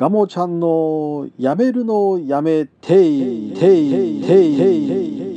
ガモちゃんのやめるのやめていていていていてい。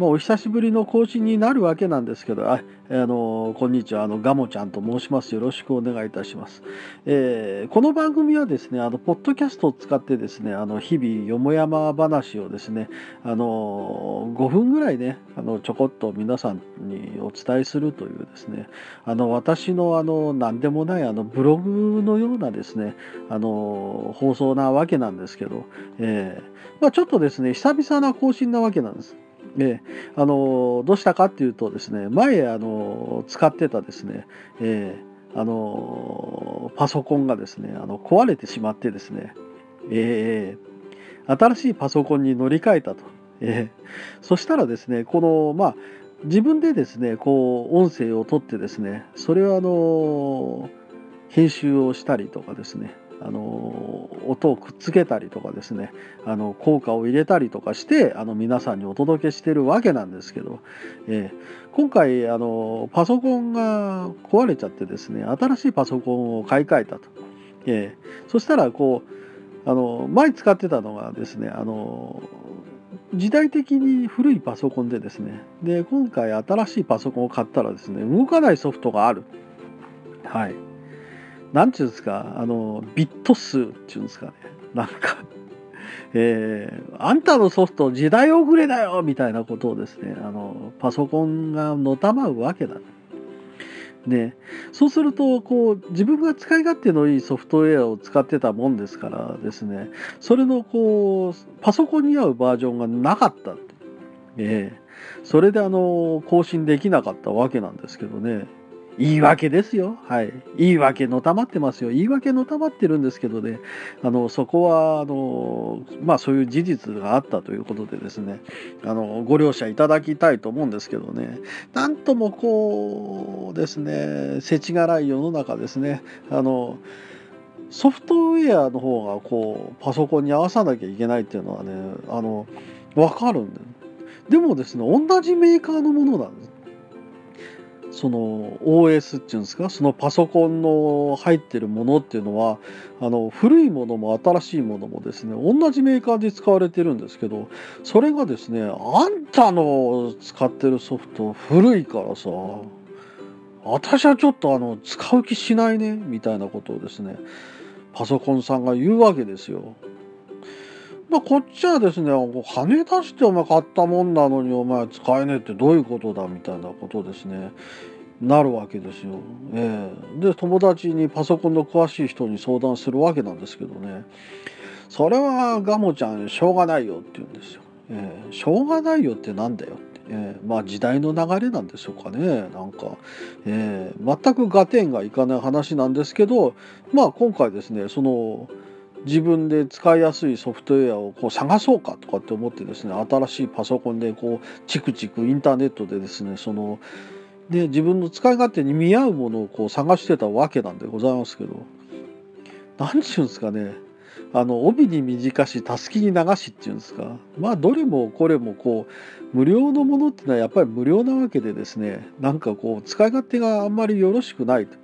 まあ、お久しぶりの更新になるわけなんですけど、ああのこんにちは。あのガモちゃんと申します。よろしくお願いいたします、えー、この番組はですねあのポッドキャストを使ってですねあの日々よもやま話をですねあの5分ぐらいねあのちょこっと皆さんにお伝えするというですねあの私のあの何でもないあのブログのようなですねあの放送なわけなんですけど、えーまあ、ちょっとですね久々な更新なわけなんです。えあのどうしたかっていうとですね前あの使ってたですね、えー、あのパソコンがですねあの壊れてしまってですね、えー、新しいパソコンに乗り換えたと、えー、そしたらですねこのまあ自分でですねこう音声を取ってですねそれをあの編集をしたりとかですねあの音をくっつけたりとかですねあの効果を入れたりとかしてあの皆さんにお届けしてるわけなんですけど、えー、今回あのパソコンが壊れちゃってですね新しいパソコンを買い替えたと、えー、そしたらこうあの前使ってたのがですねあの時代的に古いパソコンでですねで今回新しいパソコンを買ったらですね動かないソフトがある。はい。なんていうんですか、あの、ビット数っていうんですかね。なんか えー、あんたのソフト時代遅れだよみたいなことをですね、あの、パソコンがのたまうわけだ。ね、そうするとこう自分が使い勝手のいいソフトウェアを使ってたもんですからですねそれのこうパソコンに合うバージョンがなかったえー、それであの更新できなかったわけなんですけどね言い訳ですよ。はい。言い訳のたまってますよ。言い訳のたまってるんですけどね、あの、そこは、あの、まあそういう事実があったということでですね、あの、ご了承いただきたいと思うんですけどね、なんともこうですね、世知辛い世の中ですね、あの、ソフトウェアの方がこう、パソコンに合わさなきゃいけないっていうのはね、あの、わかるんで。でもですね、同じメーカーのものなんです。その OS っていうんですか？そのパソコンの入ってるものっていうのはあの古いものも新しいものもですね同じメーカーで使われてるんですけどそれがですねあんたの使ってるソフト古いからさ私はちょっとあの使う気しないねみたいなことをですねパソコンさんが言うわけですよ。まあ、こっちはですね、金出してお前買ったもんなのにお前使えねえってどういうことだみたいなことですね。なるわけですよ。えー、で、友達にパソコンの詳しい人に相談するわけなんですけどね。それはガモちゃんしょうがないよって言うんですよ。えー、しょうがないよってなんだよって。えー、まあ時代の流れなんでしょうかねなんか、えー、全く合点がいかない話なんですけどまあ今回ですねその自分で使いやすいソフトウェアをこう探そうかとかって思ってですね新しいパソコンでこうチクチクインターネットでですねそので自分の使い勝手に見合うものをこう探してたわけなんでございますけど何て言うんですかねあの帯に短したすきに流しっていうんですか。まあどれもこれもこう無料のものっていうのはやっぱり無料なわけでですね。なんかこう使い勝手があんまりよろしくないと。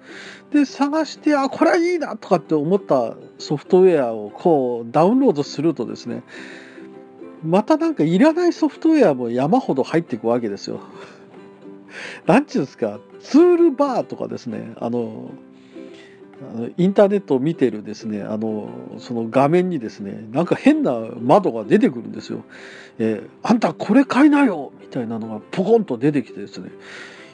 で探してあこれはいいなとかって思ったソフトウェアをこうダウンロードするとですね。またなんかいらないソフトウェアも山ほど入っていくわけですよ。なんちゅうんですか。ツールバーとかですね。あのインターネットを見てるですねあのその画面にですねなんか変な窓が出てくるんですよ。えー、あんたこれ買いなよみたいなのがポコンと出てきてですね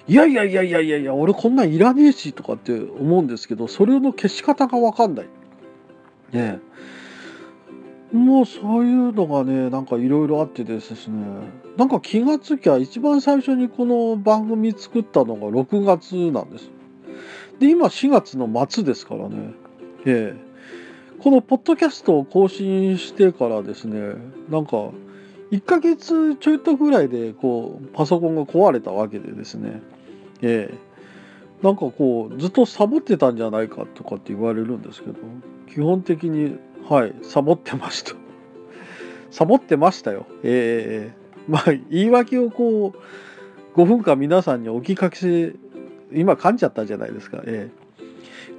いやいやいやいやいやいや俺こんなんいらねえしとかって思うんですけどそれの消し方が分かんない。ねもうそういうのがねなんかいろいろあってですねなんか気がつきゃ一番最初にこの番組作ったのが6月なんです。で今4月の末ですからね、ええ、このポッドキャストを更新してからですねなんか1ヶ月ちょいとぐらいでこうパソコンが壊れたわけでですね、ええ、なんかこうずっとサボってたんじゃないかとかって言われるんですけど基本的にはいサボってました。サボってましたよ。ええまあ言い訳をこう5分間皆さんにお聞かせ今噛んじゃったじゃないですか。え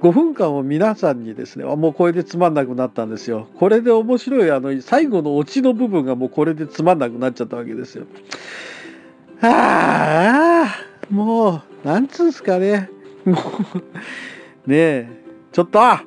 ー、5分間を皆さんにですね、もうこれでつまんなくなったんですよ。これで面白い、あの、最後のオチの部分がもうこれでつまんなくなっちゃったわけですよ。ああ、もう、なんつうんすかね。もう、ねえ、ちょっとあ